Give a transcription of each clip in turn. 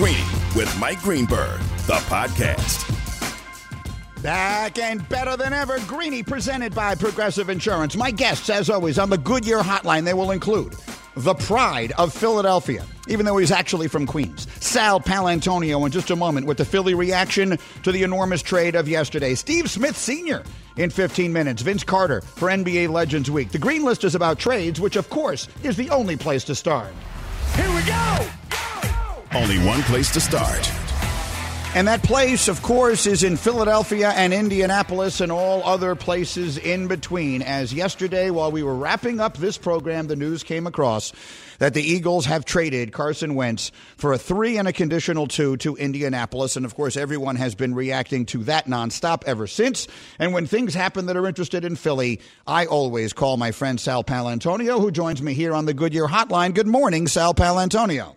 Greeny with Mike Greenberg, the podcast. Back and better than ever, Greeny presented by Progressive Insurance. My guests, as always, on the Goodyear Hotline, they will include the pride of Philadelphia, even though he's actually from Queens. Sal Paolantonio in just a moment with the Philly reaction to the enormous trade of yesterday. Steve Smith Sr. in 15 minutes. Vince Carter for NBA Legends Week. The Green List is about trades, which, of course, is the only place to start. Here we go! Only one place to start. And that place, of course, is in Philadelphia and Indianapolis and all other places in between. As yesterday, while we were wrapping up this program, the news came across that the Eagles have traded Carson Wentz for a three and a conditional two to Indianapolis. And of course, everyone has been reacting to that nonstop ever since. And when things happen that are interested in Philly, I always call my friend Sal Paolantonio, who joins me here on the Goodyear Hotline. Good morning, Sal Paolantonio.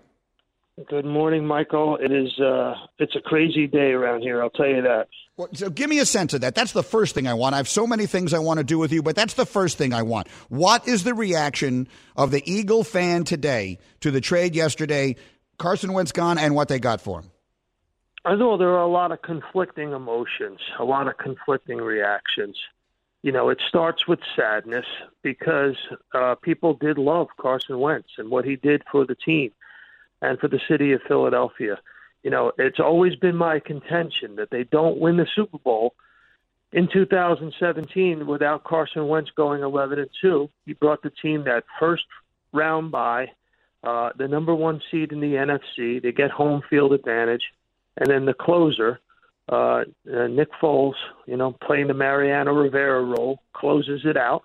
Good morning, Michael. It is uh, it's a crazy day around here. I'll tell you that. Well, so give me a sense of that. That's the first thing I want. I have so many things I want to do with you, but that's the first thing I want. What is the reaction of the Eagle fan today to the trade yesterday? Carson Wentz gone, and what they got for him. I know there are a lot of conflicting emotions, a lot of conflicting reactions. You know, it starts with sadness because uh, people did love Carson Wentz and what he did for the team and for the city of Philadelphia. You know, it's always been my contention that they don't win the Super Bowl in 2017 without Carson Wentz going 11 and 2. He brought the team that first round bye, uh, the number one seed in the NFC. They get home field advantage, and then the closer, uh, uh, Nick Foles, you know, playing the Mariano Rivera role, closes it out,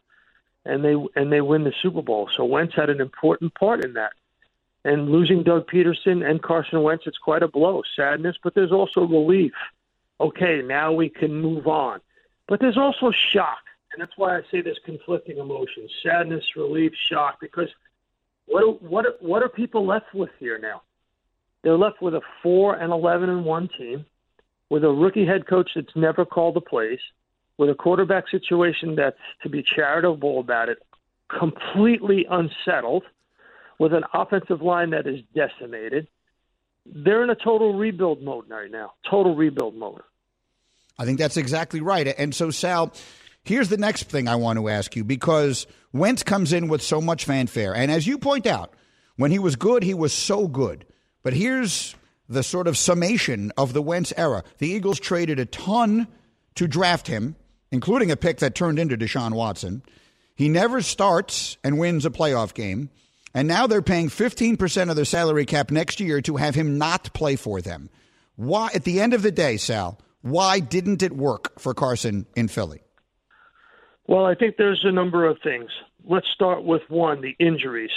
and they and they win the Super Bowl. So Wentz had an important part in that and losing Doug Pederson and Carson Wentz, it's quite a blow. Sadness, but there's also relief. Okay, now we can move on. But there's also shock, and that's why I say there's conflicting emotions: sadness, relief, shock. Because what what what are people left with here now? They're left with a four and eleven and one team, with a rookie head coach that's never called the plays, with a quarterback situation that's to be charitable about it, completely unsettled with an offensive line that is decimated. They're in a total rebuild mode right now. Total rebuild mode. I think that's exactly right. And so, Sal, here's the next thing I want to ask you because Wentz comes in with so much fanfare. And as you point out, when he was good, he was so good. But here's the sort of summation of the Wentz era. The Eagles traded a ton to draft him, including a pick that turned into Deshaun Watson. He never starts and wins a playoff game. And now they're paying 15% of their salary cap next year to have him not play for them. Why, at the end of the day, Sal, why didn't it work for Carson in Philly? Well, I think there's a number of things. Let's start with one the injuries.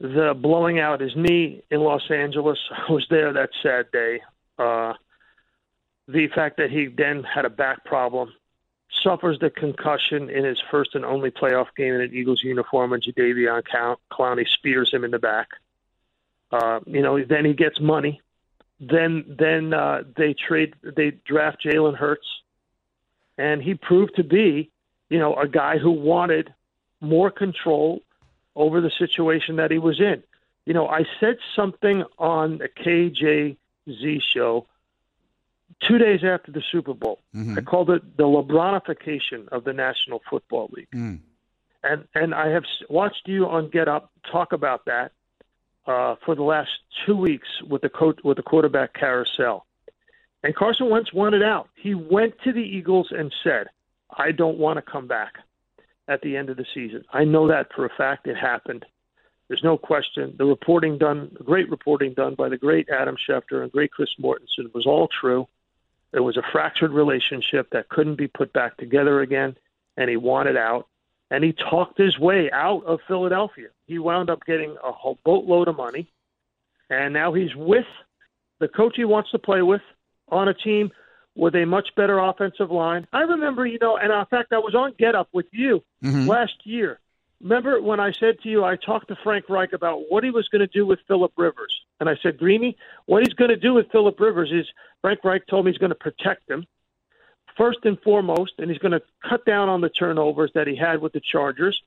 The blowing out his knee in Los Angeles, I was there that sad day. Uh, the fact that he then had a back problem suffers the concussion in his first and only playoff game in an Eagles uniform, and Jadeveon Clowney spears him in the back. Uh, you know, then he gets money. Then, then uh, they trade, they draft Jalen Hurts, and he proved to be, you know, a guy who wanted more control over the situation that he was in. You know, I said something on the KJZ show two days after the Super Bowl. Mm-hmm. I called it the LeBronification of the National Football League. Mm. And and I have watched you on Get Up talk about that uh, for the last two weeks with the coach with the quarterback carousel. And Carson Wentz wanted out. He went to the Eagles and said, "I don't want to come back at the end of the season." I know that for a fact. It happened. There's no question. The reporting done, great reporting done by the great Adam Schefter and great Chris Mortensen was all true. It was a fractured relationship that couldn't be put back together again, and he wanted out. And he talked his way out of Philadelphia. He wound up getting a whole boatload of money, and now he's with the coach he wants to play with on a team with a much better offensive line. I remember, you know, and in fact, I was on Get Up with you mm-hmm. last year. Remember when I said to you, I talked to Frank Reich about what he was going to do with Philip Rivers. And I said, Greeny, what he's going to do with Philip Rivers is Frank Reich told me he's going to protect him first and foremost, and he's going to cut down on the turnovers that he had with the Chargers.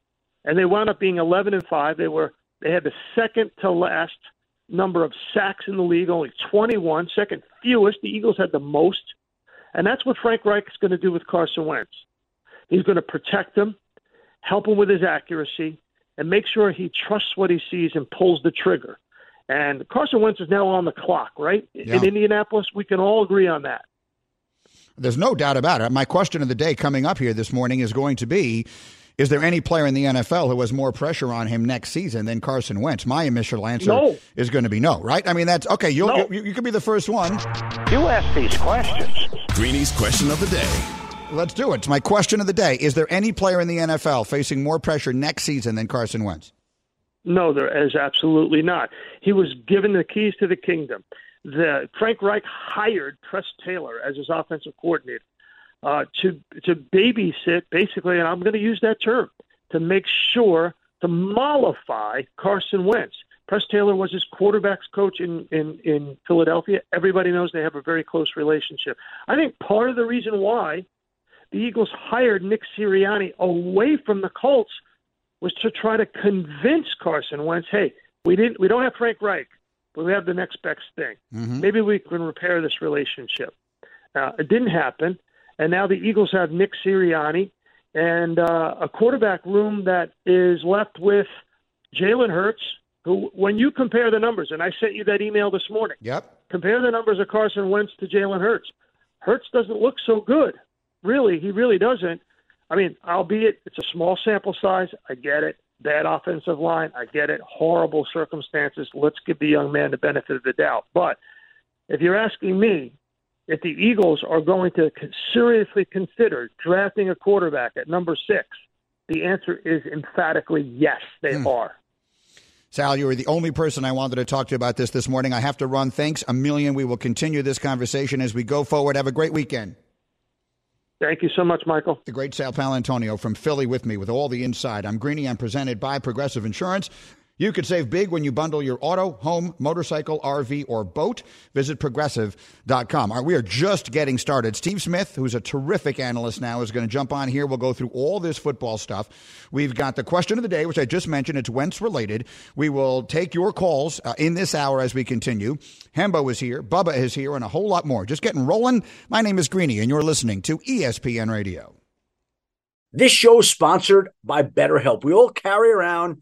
And they wound up being 11 and five. They were they had the second to last number of sacks in the league, only 21, second fewest. The Eagles had the most. And that's what Frank Reich is going to do with Carson Wentz. He's going to protect him, help him with his accuracy, and make sure he trusts what he sees and pulls the trigger. And Carson Wentz is now on the clock, right? Yeah. In Indianapolis, we can all agree on that. There's no doubt about it. My question of the day coming up here this morning is going to be is there any player in the NFL who has more pressure on him next season than Carson Wentz? My initial answer no. is going to be no, right? I mean, that's okay. You'll, no. you, you could be the first one. You ask these questions. Greeny's question of the day. Let's do it. It's my question of the day. Is there any player in the NFL facing more pressure next season than Carson Wentz? No, there is absolutely not. He was given the keys to the kingdom. The Frank Reich hired Press Taylor as his offensive coordinator uh, to to babysit, basically, and I'm going to use that term to make sure to mollify Carson Wentz. Press Taylor was his quarterbacks coach in, in, in Philadelphia. Everybody knows they have a very close relationship. I think part of the reason why the Eagles hired Nick Sirianni away from the Colts was to try to convince Carson Wentz, hey, we didn't we don't have Frank Reich, but we have the next best thing. Mm-hmm. Maybe we can repair this relationship. Uh, it didn't happen. And now the Eagles have Nick Sirianni and uh, a quarterback room that is left with Jalen Hurts, who, when you compare the numbers, and I sent you that email this morning. Yep. Compare the numbers of Carson Wentz to Jalen Hurts. Hurts doesn't look so good. Really, he really doesn't. I mean, albeit it's a small sample size. I get it. Bad offensive line. I get it. Horrible circumstances. Let's give the young man the benefit of the doubt. But if you're asking me, if the Eagles are going to seriously consider drafting a quarterback at number six, the answer is emphatically yes, they hmm. are. Sal, you were the only person I wanted to talk to about this this morning. I have to run. Thanks a million. We will continue this conversation as we go forward. Have a great weekend. Thank you so much, Michael. The great Sal Paolantonio from Philly with me with all the inside. I'm Greeny. I'm presented by Progressive Insurance. You could save big when you bundle your auto, home, motorcycle, RV, or boat. Visit progressive.com. Right, we are just getting started. Steve Smith, who's a terrific analyst now, is going to jump on here. We'll go through all this football stuff. We've got the question of the day, which I just mentioned. It's Wentz related. We will take your calls uh, in this hour as we continue. Hembo is here, Bubba is here, and a whole lot more. Just getting rolling. My name is Greeny, and you're listening to ESPN Radio. This show is sponsored by BetterHelp. We all carry around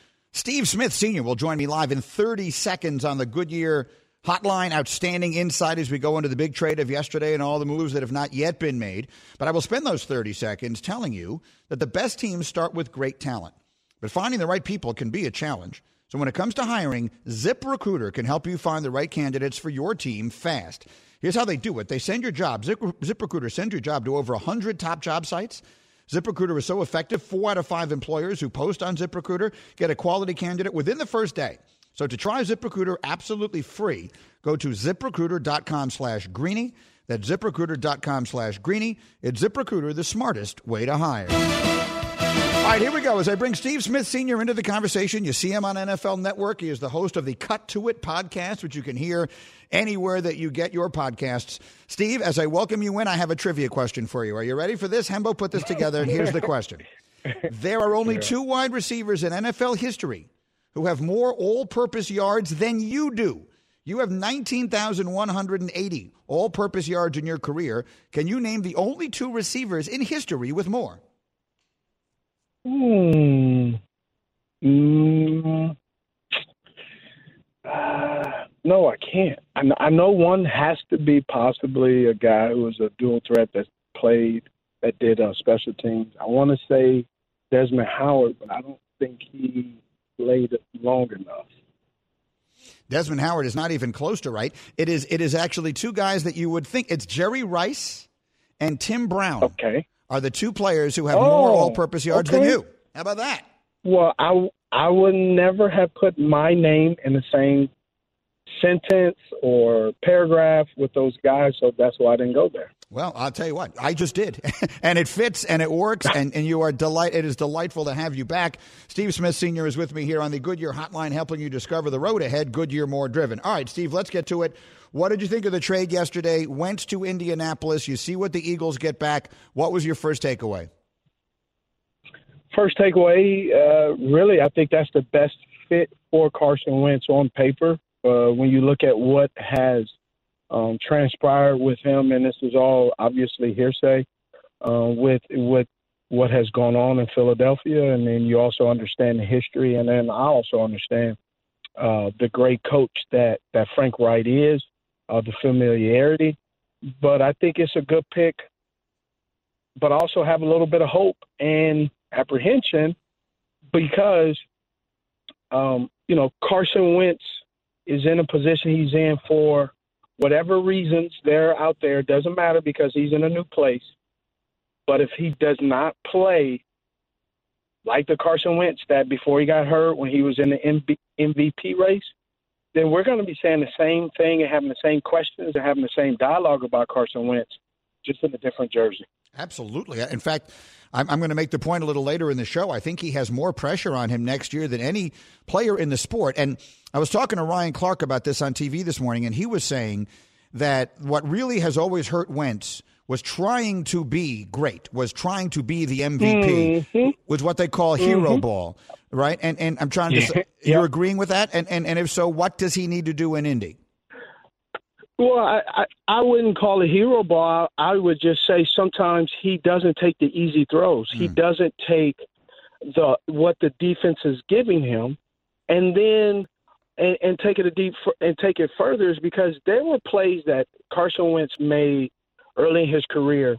Steve Smith Sr. will join me live in 30 seconds on the Goodyear hotline. Outstanding insight as we go into the big trade of yesterday and all the moves that have not yet been made. But I will spend those 30 seconds telling you that the best teams start with great talent. But finding the right people can be a challenge. So when it comes to hiring, ZipRecruiter can help you find the right candidates for your team fast. Here's how they do it. They send your job. Zip, ZipRecruiter sends your job to over 100 top job sites ZipRecruiter is so effective, four out of five employers who post on ZipRecruiter get a quality candidate within the first day. So to try ZipRecruiter absolutely free, go to ziprecruiter.com slash greeny. That's ziprecruiter.com slash greeny. It's ZipRecruiter, the smartest way to hire. All right, here we go. As I bring Steve Smith Sr. into the conversation, you see him on NFL Network. He is the host of the Cut to It podcast, which you can hear anywhere that you get your podcasts. Steve, as I welcome you in, I have a trivia question for you. Are you ready for this? Hembo put this together, and here's the question. There are only two wide receivers in NFL history who have more all purpose yards than you do. You have 19,180 all purpose yards in your career. Can you name the only two receivers in history with more? Hmm. Mm. Uh, no, I can't. I, I know one has to be possibly a guy who was a dual threat that played, that did uh, special teams. I want to say Desmond Howard, but I don't think he played long enough. Desmond Howard is not even close to right. It is it is actually two guys that you would think it's Jerry Rice and Tim Brown Okay. Are the two players who have more Oh, all-purpose yards than you. How about that? Well, I I would never have put my name in the same sentence or paragraph with those guys, so that's why I didn't go there. Well, I'll tell you what, I just did. and it fits and it works and, and you are delight it is delightful to have you back. Steve Smith Sr. is with me here on the Goodyear hotline helping you discover the road ahead, Goodyear more driven. All right, Steve, let's get to it. What did you think of the trade yesterday? Went to Indianapolis. You see what the Eagles get back. What was your first takeaway? First takeaway, uh, really, I think that's the best fit for Carson Wentz on paper. Uh, when you look at what has um, transpired with him, and this is all obviously hearsay, uh, with with what has gone on in Philadelphia, and then you also understand the history, and then I also understand uh, the great coach that that Frank Reich is, uh, the familiarity. But I think it's a good pick, but I also have a little bit of hope and apprehension because, um, you know, Carson Wentz is in a position he's in for whatever reasons they're out there. Doesn't matter because he's in a new place. But if he does not play like the Carson Wentz that before he got hurt when he was in the MVP race, then we're going to be saying the same thing and having the same questions and having the same dialogue about Carson Wentz, just in a different jersey. Absolutely. In fact, I'm, I'm going to make the point a little later in the show. I think he has more pressure on him next year than any player in the sport. And I was talking to Ryan Clark about this on TV this morning, and he was saying that what really has always hurt Wentz was trying to be great, was trying to be the MVP, mm-hmm. was what they call hero mm-hmm. ball, right? And and I'm trying to. Yeah. You're agreeing with that? And and and if so, what does he need to do in Indy? Well, I, I, I wouldn't call it hero ball. I would just say sometimes he doesn't take the easy throws. He hmm. doesn't take the what the defense is giving him, and then and, and take it a deep and take it further is because there were plays that Carson Wentz made early in his career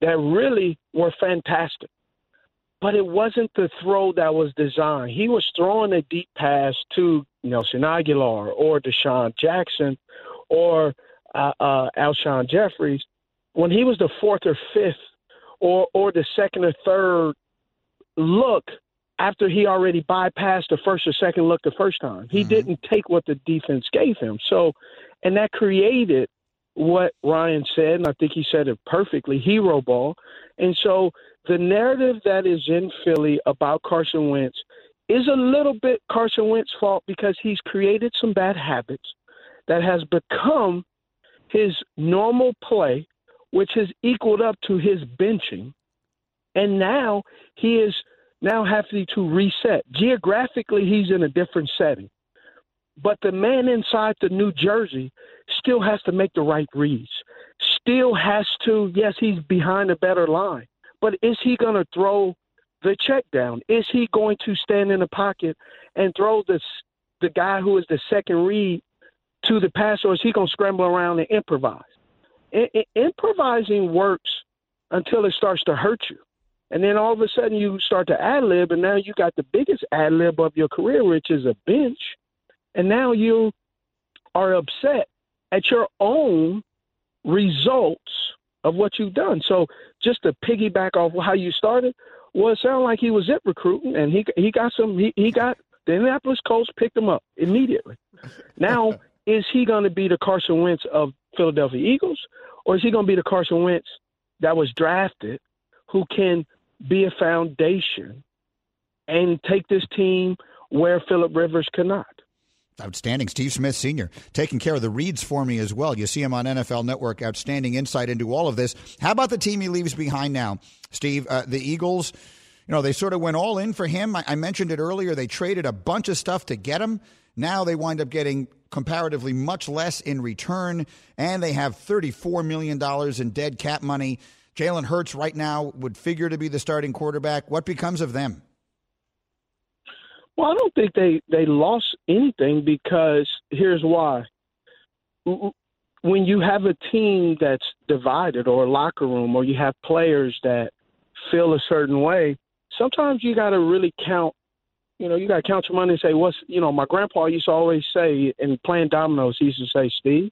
that really were fantastic. But it wasn't the throw that was designed. He was throwing a deep pass to Nelson Agholor or DeSean Jackson or uh, uh, Alshon Jeffries when he was the fourth or fifth or or the second or third look after he already bypassed the first or second look the first time. He didn't take what the defense gave him. So, and that created what Ryan said, and I think he said it perfectly hero ball. And so the narrative that is in Philly about Carson Wentz is a little bit Carson Wentz's fault because he's created some bad habits that has become his normal play, which has equaled up to his benching. And now he is now having to reset. Geographically, he's in a different setting. But the man inside the New Jersey still has to make the right reads. Still has to, yes, he's behind a better line. But is he going to throw the check down? Is he going to stand in the pocket and throw this, the guy who is the second read to the pass, or is he going to scramble around and improvise? I- I- improvising works until it starts to hurt you. And then all of a sudden you start to ad lib, and now you got the biggest ad lib of your career, which is a bench. And now you are upset at your own results of what you've done. So just to piggyback off how you started, well, it sounded like he was it recruiting, and he he got some. He, he got the Indianapolis Colts picked him up immediately. Now, is he going to be the Carson Wentz of Philadelphia Eagles, or is he going to be the Carson Wentz that was drafted, who can be a foundation and take this team where Philip Rivers could not. Outstanding. Steve Smith Sr. taking care of the reads for me as well. You see him on NFL Network. Outstanding insight into all of this. How about the team he leaves behind now, Steve? Uh, the Eagles, you know, they sort of went all in for him. I, I mentioned it earlier. They traded a bunch of stuff to get him. Now they wind up getting comparatively much less in return, and they have $34 million in dead cap money. Jalen Hurts right now would figure to be the starting quarterback. What becomes of them? Well, I don't think they they lost anything because here's why. When you have a team that's divided or a locker room or you have players that feel a certain way, sometimes you got to really count you know, you got to count your money and say, what's, you know, my grandpa used to always say, in playing dominoes, he used to say, Steve,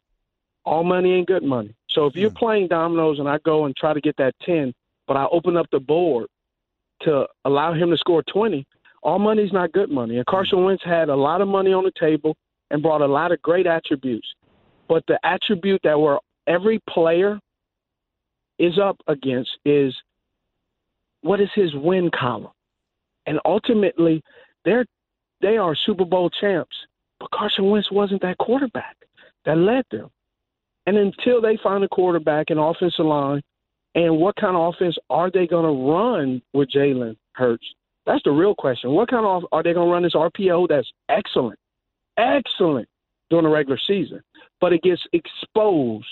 all money ain't good money. So if you're mm. playing dominoes and I go and try to get that 10, but I open up the board to allow him to score 20, all money's not good money. And Carson mm-hmm. Wentz had a lot of money on the table and brought a lot of great attributes. But the attribute that where every player is up against is what is his win column? And ultimately, they're they are Super Bowl champs, but Carson Wentz wasn't that quarterback that led them. And until they find a quarterback and offensive line, and what kind of offense are they going to run with Jalen Hurts? That's the real question. What kind of are they going to run this RPO that's excellent, excellent during the regular season, but it gets exposed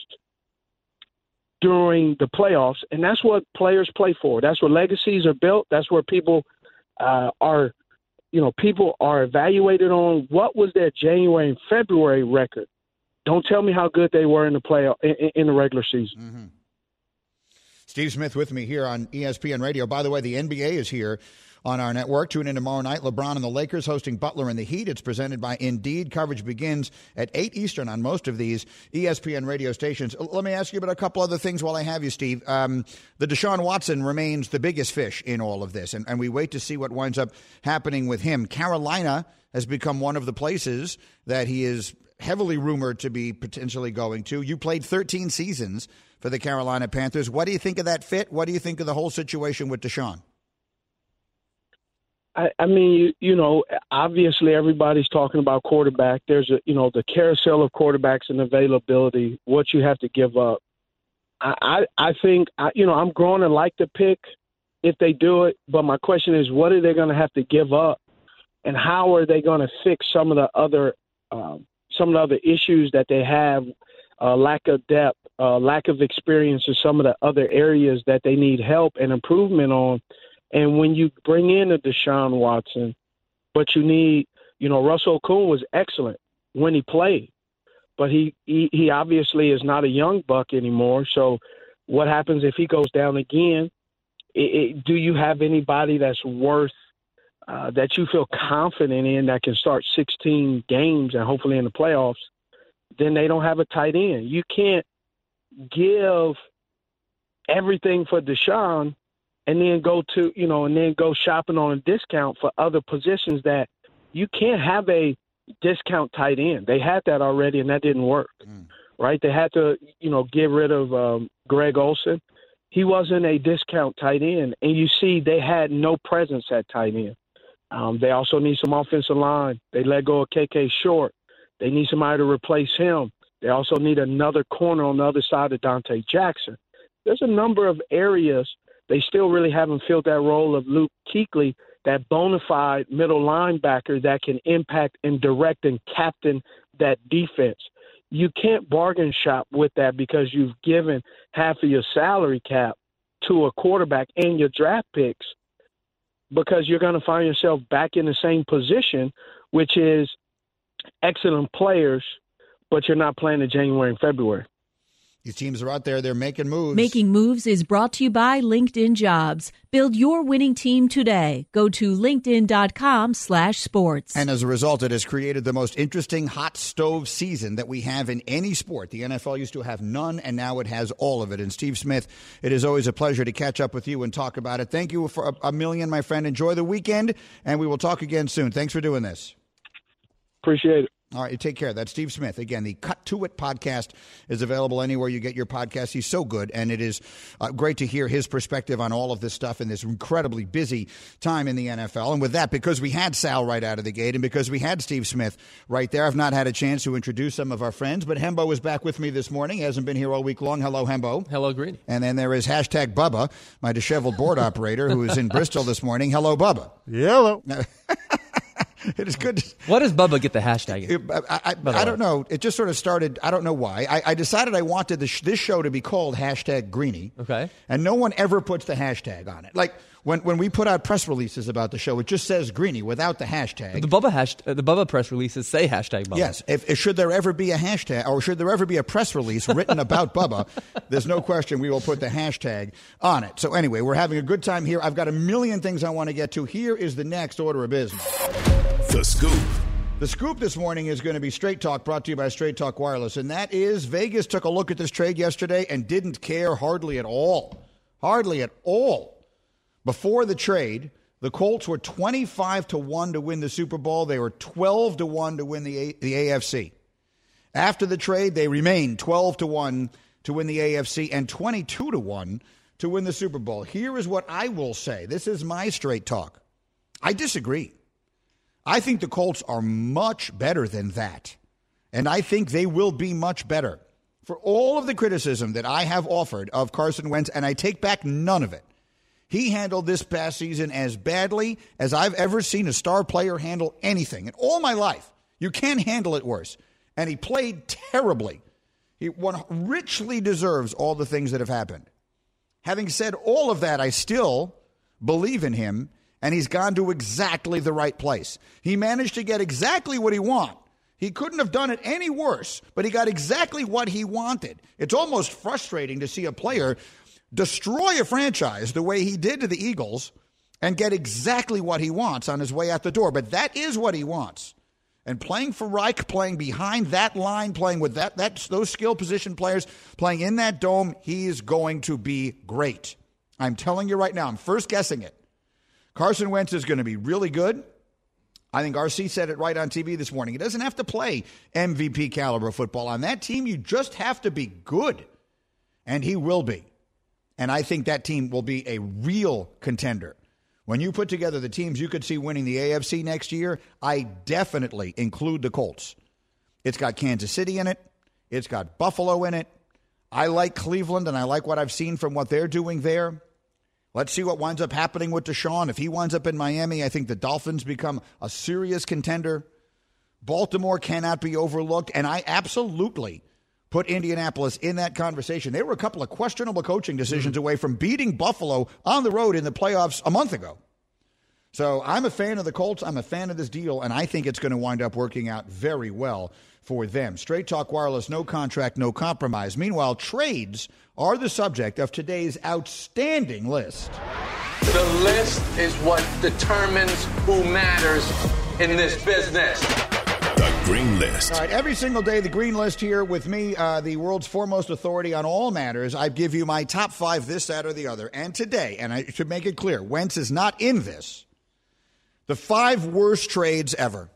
during the playoffs, and that's what players play for. That's where legacies are built. That's where people uh, are, you know, people are evaluated on what was their January and February record. Don't tell me how good they were in the play in, in the regular season. Mm-hmm. Steve Smith with me here on ESPN Radio. By the way, the NBA is here on our network. Tune in tomorrow night. LeBron and the Lakers hosting Butler and the Heat. It's presented by Indeed. Coverage begins at 8 Eastern on most of these ESPN radio stations. Let me ask you about a couple other things while I have you, Steve. Um, the Deshaun Watson remains the biggest fish in all of this, and, and we wait to see what winds up happening with him. Carolina has become one of the places that he is heavily rumored to be potentially going to. You played 13 seasons for the Carolina Panthers. What do you think of that fit? What do you think of the whole situation with Deshaun? I, I mean, you, you know, obviously everybody's talking about quarterback. There's a, you know, the carousel of quarterbacks and availability, what you have to give up. I, I, think, I, you know, I'm growing to like the pick if they do it. But my question is, what are they going to have to give up, and how are they going to fix some of the other, um, some of the other issues that they have, uh, lack of depth, uh, lack of experience in some of the other areas that they need help and improvement on and when you bring in a Deshaun Watson, but you need, you know, Russell Okung was excellent when he played, but he, he, he obviously is not a young buck anymore. So what happens if he goes down again? It, it, do you have anybody that's worth uh, that you feel confident in that can start 16 games and hopefully in the playoffs? Then they don't have a tight end. You can't give everything for Deshaun and then go to you know and then go shopping on a discount for other positions that you can't have a discount tight end. They had that already, and that didn't work. Mm. Right? They had to you know get rid of um, Greg Olsen. He wasn't a discount tight end, and you see they had no presence at tight end. Um, they also need some offensive line. They let go of KK Short. They need somebody to replace him. They also need another corner on the other side of Donte Jackson. There's a number of areas they still really haven't filled that role of Luke Kuechly, that bona fide middle linebacker that can impact and direct and captain that defense. You can't bargain shop with that because you've given half of your salary cap to a quarterback and your draft picks because you're going to find yourself back in the same position, which is excellent players, but you're not playing in January and February. These teams are out there, they're making moves. Making Moves is brought to you by LinkedIn Jobs. Build your winning team today. Go to linkedin.com slash sports. And as a result, it has created the most interesting hot stove season that we have in any sport. The NFL used to have none, and now it has all of it. And Steve Smith, it is always a pleasure to catch up with you and talk about it. Thank you for a, a million, my friend. Enjoy the weekend, and we will talk again soon. Thanks for doing this. Appreciate it. All right, take care. That's Steve Smith. Again, the Cut to It podcast is available anywhere you get your podcast. He's so good, and it is uh, great to hear his perspective on all of this stuff in this incredibly busy time in the NFL. And with that, because we had Sal right out of the gate, and because we had Steve Smith right there, I've not had a chance to introduce some of our friends, but Hembo is back with me this morning. He hasn't been here all week long. Hello, Hembo. Hello, Green. And then there is hashtag Bubba, my disheveled board operator, who is in Bristol this morning. Hello, Bubba. Yellow. It is good. To, What does Bubba get the hashtag? in? I, I, I don't know. It just sort of started. I don't know why. I, I decided I wanted this, this show to be called hashtag Greeny. Okay. And no one ever puts the hashtag on it. Like when, when we put out press releases about the show, it just says Greeny without the hashtag. The Bubba hash, uh, the Bubba press releases say hashtag Bubba. Yes. If, if should there ever be a hashtag, or should there ever be a press release written about Bubba, there's no question we will put the hashtag on it. So anyway, we're having a good time here. I've got a million things I want to get to. Here is the next order of business. The Scoop. The scoop this morning is going to be Straight Talk, brought to you by Straight Talk Wireless, and that is Vegas took a look at this trade yesterday and didn't care hardly at all. Hardly at all. Before the trade, the Colts were 25 to 1 to win the Super Bowl. They were 12 to 1 to win the, A- the AFC. After the trade, they remained 12 to 1 to win the AFC and 22 to 1 to win the Super Bowl. Here is what I will say. This is my straight talk. I disagree. I think the Colts are much better than that. And I think they will be much better. For all of the criticism that I have offered of Carson Wentz, and I take back none of it, he handled this past season as badly as I've ever seen a star player handle anything in all my life. You can't handle it worse. And he played terribly. He one richly deserves all the things that have happened. Having said all of that, I still believe in him, and he's gone to exactly the right place. He managed to get exactly what he wanted. He couldn't have done it any worse, but he got exactly what he wanted. It's almost frustrating to see a player destroy a franchise the way he did to the Eagles and get exactly what he wants on his way out the door. But that is what he wants. And playing for Reich, playing behind that line, playing with that, those skill position players, playing in that dome, he is going to be great. I'm telling you right now, I'm first guessing it. Carson Wentz is going to be really good. I think RC said it right on TV this morning. He doesn't have to play MVP caliber football. On that team, you just have to be good. And he will be. And I think that team will be a real contender. When you put together the teams you could see winning the AFC next year, I definitely include the Colts. It's got Kansas City in it, it's got Buffalo in it. I like Cleveland, and I like what I've seen from what they're doing there. Let's see what winds up happening with Deshaun. If he winds up in Miami, I think the Dolphins become a serious contender. Baltimore cannot be overlooked, and I absolutely put Indianapolis in that conversation. They were a couple of questionable coaching decisions mm-hmm. away from beating Buffalo on the road in the playoffs a month ago. So I'm a fan of the Colts. I'm a fan of this deal, and I think it's going to wind up working out very well for them. Straight Talk Wireless, no contract, no compromise. Meanwhile, trades are the subject of today's outstanding list. The list is what determines who matters in this business. The Green List. All right, every single day, the Green List here with me, uh, the world's foremost authority on all matters. I give you my top five, this, that, or the other. And today, and I should make it clear, Wentz is not in this. The five worst trades ever.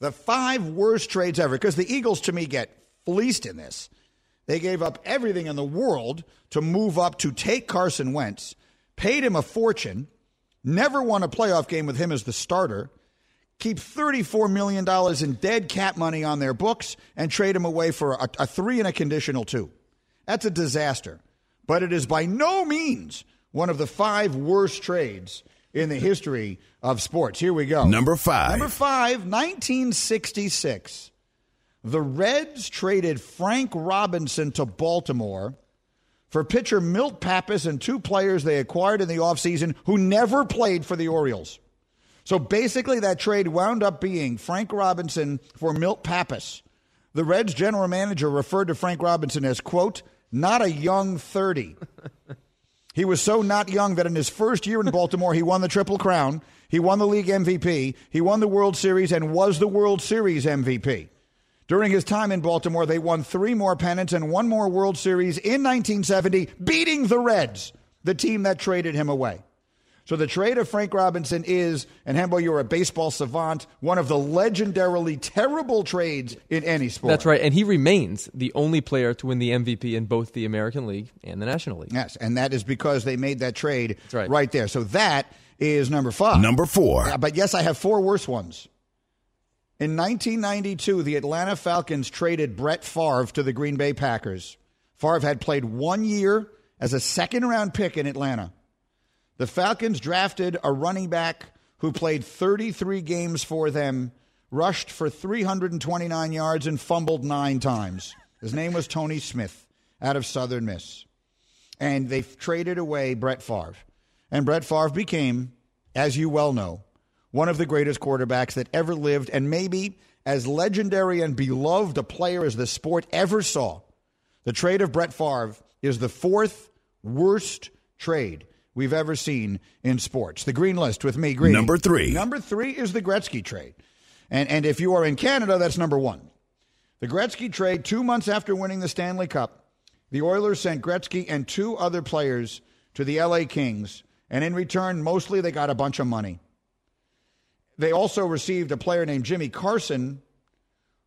The five worst trades ever. Because the Eagles, to me, get fleeced in this. They gave up everything in the world to move up to take Carson Wentz, paid him a fortune, never won a playoff game with him as the starter, keep $34 million in dead cap money on their books, and trade him away for a, a three and a conditional two. That's a disaster. But it is by no means one of the five worst trades in the history of sports. Here we go. Number five. Number five, 1966. The Reds traded Frank Robinson to Baltimore for pitcher Milt Pappas and two players they acquired in the offseason who never played for the Orioles. So basically, that trade wound up being Frank Robinson for Milt Pappas. The Reds general manager referred to Frank Robinson as, quote, not a young 30. He was so not young that in his first year in Baltimore, he won the Triple Crown, he won the league MVP, he won the World Series, and was the World Series MVP. During his time in Baltimore, they won three more pennants and one more World Series in 1970, beating the Reds, the team that traded him away. So the trade of Frank Robinson is, and Hembo, you're a baseball savant, one of the legendarily terrible trades in any sport. That's right. And he remains the only player to win the MVP in both the American League and the National League. Yes, and that is because they made that trade right. right there. So that is number five. Number four. Yeah, but yes, I have four worse ones. In 1992, the Atlanta Falcons traded Brett Favre to the Green Bay Packers. Favre had played one year as a second round pick in Atlanta. The Falcons drafted a running back who played 33 games for them, rushed for 329 yards, and fumbled nine times. His name was Tony Smith out of Southern Miss. And they traded away Brett Favre. And Brett Favre became, as you well know, one of the greatest quarterbacks that ever lived, and maybe as legendary and beloved a player as the sport ever saw. The trade of Brett Favre is the fourth worst trade we've ever seen in sports. The green list with me, green. Number three. Number three is the Gretzky trade. And, and if you are in Canada, that's number one. The Gretzky trade, two months after winning the Stanley Cup, the Oilers sent Gretzky and two other players to the LA Kings, and in return, mostly they got a bunch of money. They also received a player named Jimmy Carson,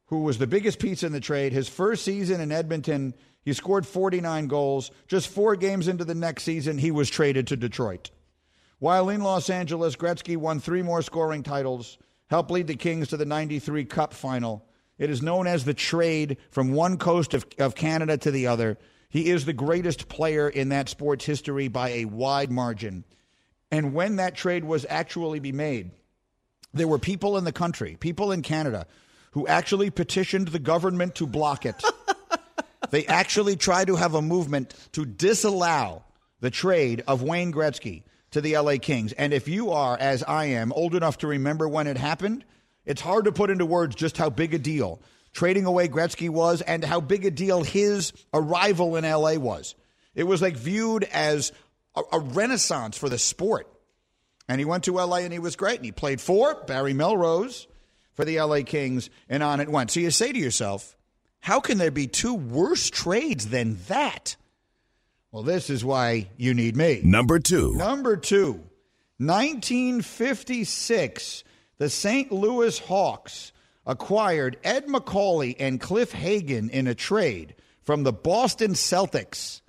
who was the biggest piece in the trade. His first season in Edmonton, he scored 49 goals. Just four games into the next season, he was traded to Detroit. While in Los Angeles, Gretzky won three more scoring titles, helped lead the Kings to the 93 Cup final. It is known as the trade from one coast of, of Canada to the other. He is the greatest player in that sport's history by a wide margin. And when that trade was actually be made, there were people in the country, people in Canada, who actually petitioned the government to block it. they actually tried to have a movement to disallow the trade of Wayne Gretzky to the LA Kings. And if you are, as I am, old enough to remember when it happened, it's hard to put into words just how big a deal trading away Gretzky was and how big a deal his arrival in LA was. It was like viewed as a, a renaissance for the sport. And he went to LA and he was great. And he played for Barry Melrose for the LA Kings, and on it went. So you say to yourself, how can there be two worse trades than that? Well, this is why you need me. Number two. Number two, 1956, the St. Louis Hawks acquired Ed Macauley and Cliff Hagan in a trade from the Boston Celtics.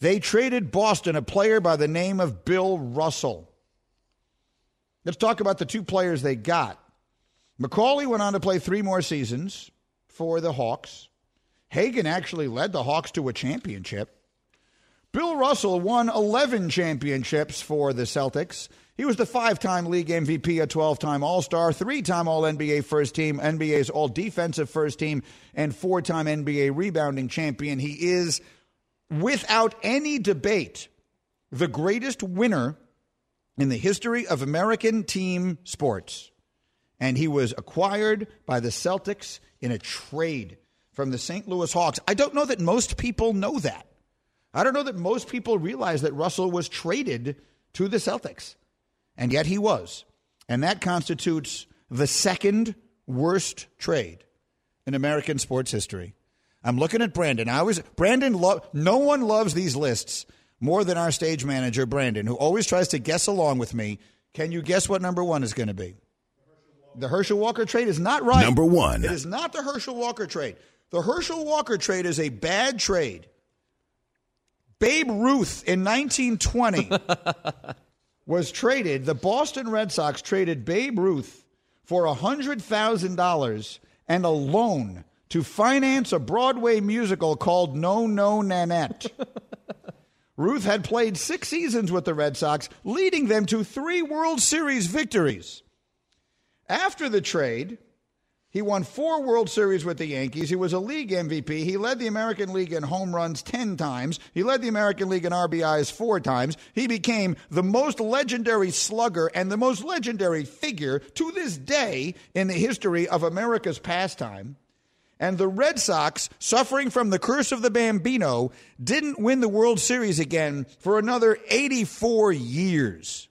They traded Boston a player by the name of Bill Russell. Let's talk about the two players they got. Macauley went on to play three more seasons for the Hawks. Hagan actually led the Hawks to a championship. Bill Russell won 11 championships for the Celtics. He was the five time league MVP, a 12 time All Star, three time All NBA first team, NBA's All Defensive first team, and four time NBA rebounding champion. He is, without any debate, the greatest winner in the history of American team sports. And he was acquired by the Celtics in a trade from the St. Louis Hawks. I don't know that most people know that. I don't know that most people realize that Russell was traded to the Celtics. And yet he was. And that constitutes the second worst trade in American sports history. I'm looking at Brandon. I was Brandon lo- no one loves these lists more than our stage manager Brandon, who always tries to guess along with me. Can you guess what number 1 is going to be? The Herschel Walker trade is not right. Number 1. It is not the Herschel Walker trade. The Herschel Walker trade is a bad trade. Babe Ruth in 1920 was traded. The Boston Red Sox traded Babe Ruth for $100,000 and a loan to finance a Broadway musical called No No Nanette. Ruth had played six seasons with the Red Sox, leading them to three World Series victories. After the trade, he won four World Series with the Yankees. He was a league MVP. He led the American League in home runs 10 times. He led the American League in RBIs four times. He became the most legendary slugger and the most legendary figure to this day in the history of America's pastime. And the Red Sox, suffering from the curse of the Bambino, didn't win the World Series again for another 84 years.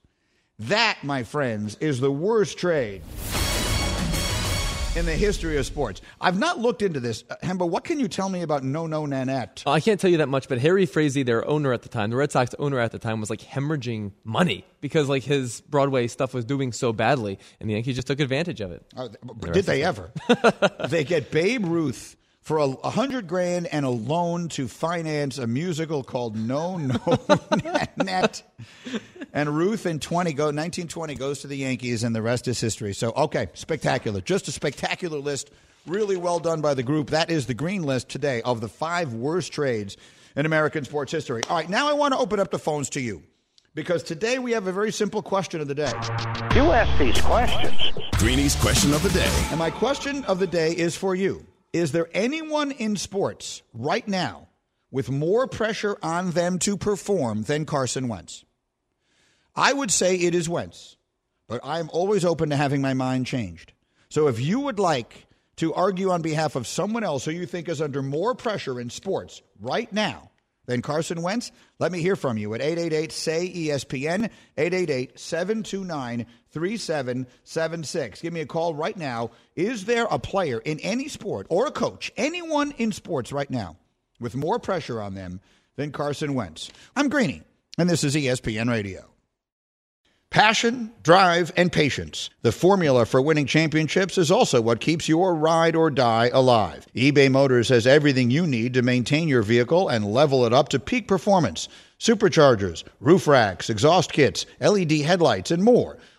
That, my friends, is the worst trade in the history of sports. I've not looked into this. Uh, Hembo, what can you tell me about No No Nanette? Uh, I can't tell you that much, but Harry Frazee, their owner at the time, the Red Sox owner at the time, was like hemorrhaging money because like his Broadway stuff was doing so badly, and the Yankees just took advantage of it. Uh, did they ever? they get Babe Ruth for a, a hundred grand and a loan to finance a musical called No No Net. And Ruth in twenty go nineteen twenty goes to the Yankees, and the rest is history. So okay, spectacular, just a spectacular list. Really well done by the group. That is the green list today of the five worst trades in American sports history. All right, now I want to open up the phones to you because today we have a very simple question of the day. You ask these questions. Greeny's question of the day. And my question of the day is for you. Is there anyone in sports right now with more pressure on them to perform than Carson Wentz? I would say it is Wentz, but I'm always open to having my mind changed. So if you would like to argue on behalf of someone else who you think is under more pressure in sports right now than Carson Wentz, let me hear from you at 888 say ESPN 888 729 3776. Give me a call right now. Is there a player in any sport or a coach, anyone in sports right now with more pressure on them than Carson Wentz? I'm Greeny, and this is ESPN Radio. Passion, drive, and patience. The formula for winning championships is also what keeps your ride or die alive. eBay Motors has everything you need to maintain your vehicle and level it up to peak performance superchargers, roof racks, exhaust kits, LED headlights, and more.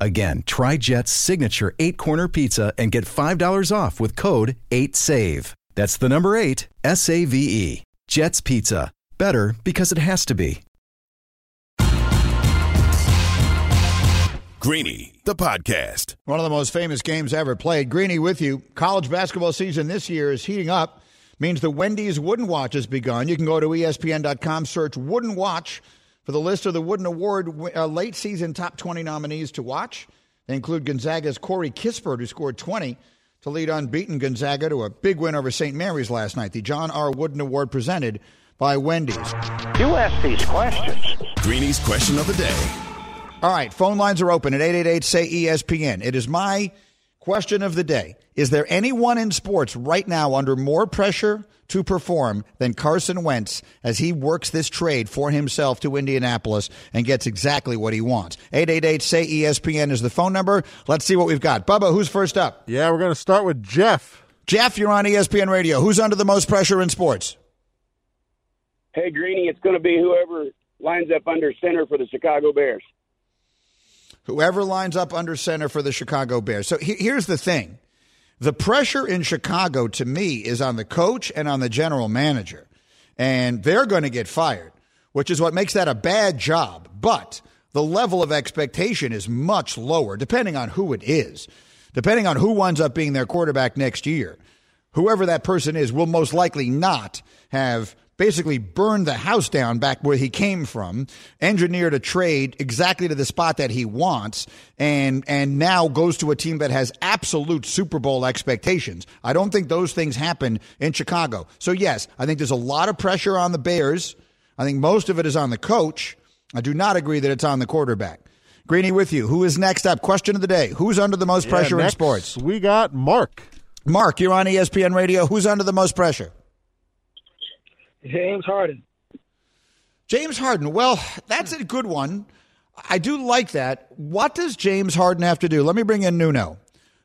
Again, try Jet's signature eight corner pizza and get $5 off with code 8SAVE. That's the number eight, S A V E. Jet's Pizza. Better because it has to be. Greeny, the podcast. One of the most famous games ever played. Greeny with you. College basketball season this year is heating up. Means the Wendy's Wooden Watch has begun. You can go to ESPN.com, search Wooden Watch for the list of the Wooden Award uh, late season top 20 nominees to watch. They include Gonzaga's Corey Kispert, who scored 20 to lead unbeaten Gonzaga to a big win over St. Mary's last night. The John R. Wooden Award presented by Wendy's. You ask these questions. Greeny's question of the day. All right, phone lines are open at 888 say ESPN. It is my question of the day. Is there anyone in sports right now under more pressure to perform than Carson Wentz as he works this trade for himself to Indianapolis and gets exactly what he wants? 888 say ESPN is the phone number. Let's see what we've got. Bubba, who's first up? Yeah, we're going to start with Jeff. Jeff, you're on ESPN Radio. Who's under the most pressure in sports? Hey, Greeny, it's going to be whoever lines up under center for the Chicago Bears. Whoever lines up under center for the Chicago Bears. So he- here's the thing the pressure in Chicago to me is on the coach and on the general manager. And they're going to get fired, which is what makes that a bad job. But the level of expectation is much lower, depending on who it is, depending on who winds up being their quarterback next year. Whoever that person is will most likely not have basically burned the house down back where he came from, engineered a trade exactly to the spot that he wants, and and now goes to a team that has absolute Super Bowl expectations. I don't think those things happen in Chicago. So yes, I think there's a lot of pressure on the Bears. I think most of it is on the coach. I do not agree that it's on the quarterback. Greeny with you. Who is next up? Question of the day. Who's under the most Yeah, pressure in sports? We got Mark. Mark, you're on ESPN Radio. Who's under the most pressure? James Harden. James Harden. Well, that's a good one. I do like that. What does James Harden have to do? Let me bring in Nuno.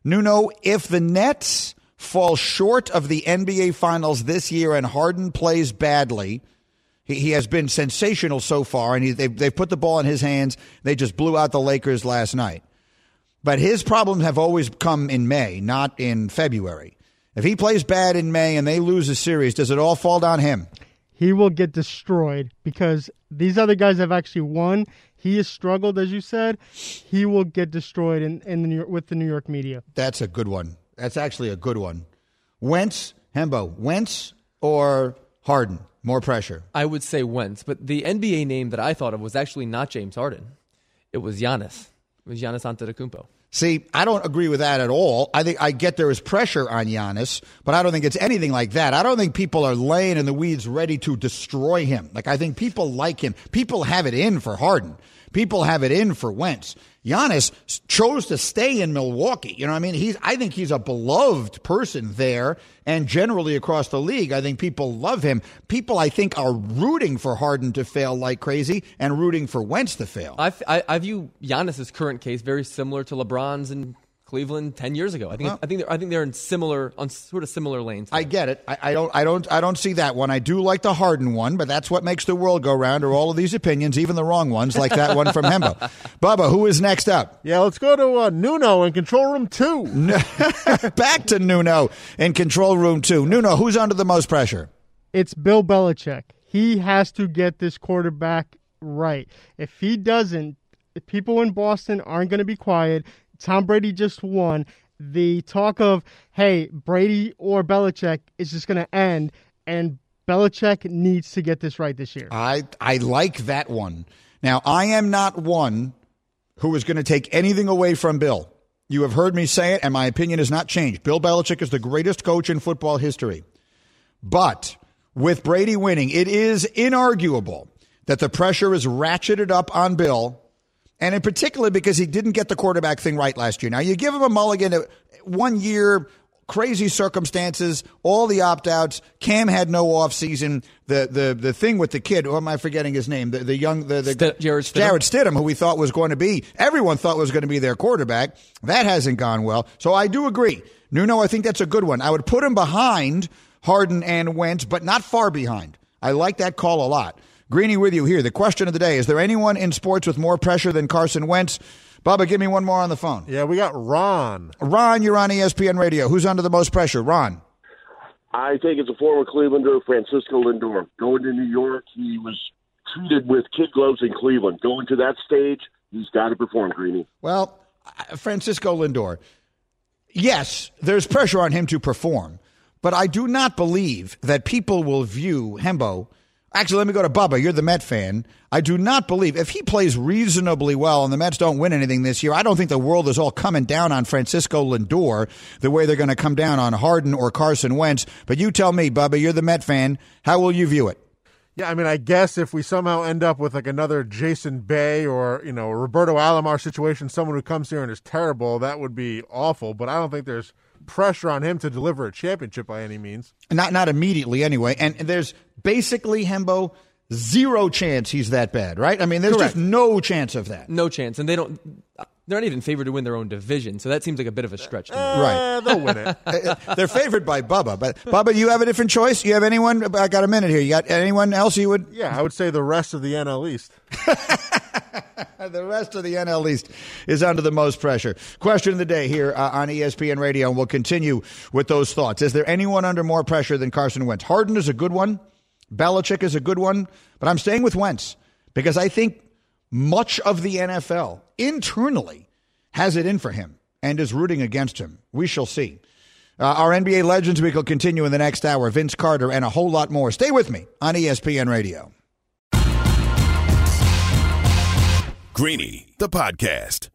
Nuno, if the Nets fall short of the NBA Finals this year and Harden plays badly, he, he has been sensational so far, and he, they've, they've put the ball in his hands. They just blew out the Lakers last night. But his problems have always come in May, not in February. If he plays bad in May and they lose a series, does it all fall down him? He will get destroyed because these other guys have actually won. He has struggled, as you said. He will get destroyed in, in the New York, with the New York media. That's a good one. That's actually a good one. Wentz, Hembo, Wentz or Harden? More pressure. I would say Wentz, but the NBA name that I thought of was actually not James Harden. It was Giannis. It was Giannis Antetokounmpo. See, I don't agree with that at all. I think I get there is pressure on Giannis, but I don't think it's anything like that. I don't think people are laying in the weeds ready to destroy him. Like I think people like him. People have it in for Harden. People have it in for Wentz. Giannis chose to stay in Milwaukee. You know what I mean? He's I think he's a beloved person there and generally across the league. I think people love him. People I think are rooting for Harden to fail like crazy and rooting for Wentz to fail. I, I, I view Giannis's current case very similar to LeBron's and Cleveland ten years ago. I think Well- I think they're, I think they're in similar on sort of similar lanes. I get it. I, I don't. I don't. I don't see that one. I do like the Harden one, but that's what makes the world go round. Are all of these opinions, even the wrong ones, like that one from Hembo. Bubba, who is next up? Yeah, let's go to uh, Nuno in control room two. Back to Nuno in control room two. Nuno, who's under the most pressure? It's Bill Belichick. He has to get this quarterback right. If he doesn't, if people in Boston aren't going to be quiet. Tom Brady just won. The talk of, hey, Brady or Belichick is just going to end, and Belichick needs to get this right this year. I I like that one. Now, I am not one who is going to take anything away from Bill. You have heard me say it, and my opinion has not changed. Bill Belichick is the greatest coach in football history. But with Brady winning, it is inarguable that the pressure is ratcheted up on Bill, and in particular because he didn't get the quarterback thing right last year. Now, you give him a mulligan, uh, one year, crazy circumstances, all the opt outs. Cam had no offseason. The, the, the thing with the kid, or am I forgetting his name? The, the young, the, the St- Jarrett Stidham. Jarrett Stidham, who we thought was going to be, everyone thought was going to be their quarterback. That hasn't gone well. So I do agree. Nuno, I think that's a good one. I would put him behind Harden and Wentz, but not far behind. I like that call a lot. Greeny with you here. The question of the day Is there anyone in sports with more pressure than Carson Wentz? Bubba, give me one more on the phone. Yeah, we got Ron. Ron, you're on ESPN Radio. Who's under the most pressure? Ron. I think it's a former Clevelander, Francisco Lindor. Going to New York, he was treated with kid gloves in Cleveland. Going to that stage, he's got to perform, Greeny. Well, uh, Francisco Lindor, yes, there's pressure on him to perform, but I do not believe that people will view Hembo. Actually, let me go to Bubba. You're the Met fan. I do not believe if he plays reasonably well and the Mets don't win anything this year, I don't think the world is all coming down on Francisco Lindor the way they're going to come down on Harden or Carson Wentz. But you tell me, Bubba, you're the Met fan. How will you view it? Yeah, I mean, I guess if we somehow end up with like another Jason Bay or you know Roberto Alomar situation, someone who comes here and is terrible, that would be awful. But I don't think there's pressure on him to deliver a championship by any means. Not not immediately anyway. And there's basically Hembo zero chance he's that bad, right? I mean, there's Correct. just no chance of that. No chance, and they don't. They're not even favored to win their own division, so that seems like a bit of a stretch to me. Uh, right. they'll win it. They're favored by Bubba, but Bubba, you have a different choice. You have anyone? I got a minute here. You got anyone else you would? Yeah, I would say the rest of the NL East. The rest of the NL East is under the most pressure. Question of the day here uh, on ESPN Radio, and we'll continue with those thoughts. Is there anyone under more pressure than Carson Wentz? Harden is a good one. Belichick is a good one, but I'm staying with Wentz because I think much of the NFL internally has it in for him and is rooting against him. We shall see. Uh, our NBA Legends Week will continue in the next hour. Vince Carter and a whole lot more. Stay with me on ESPN Radio. Greeny, the podcast.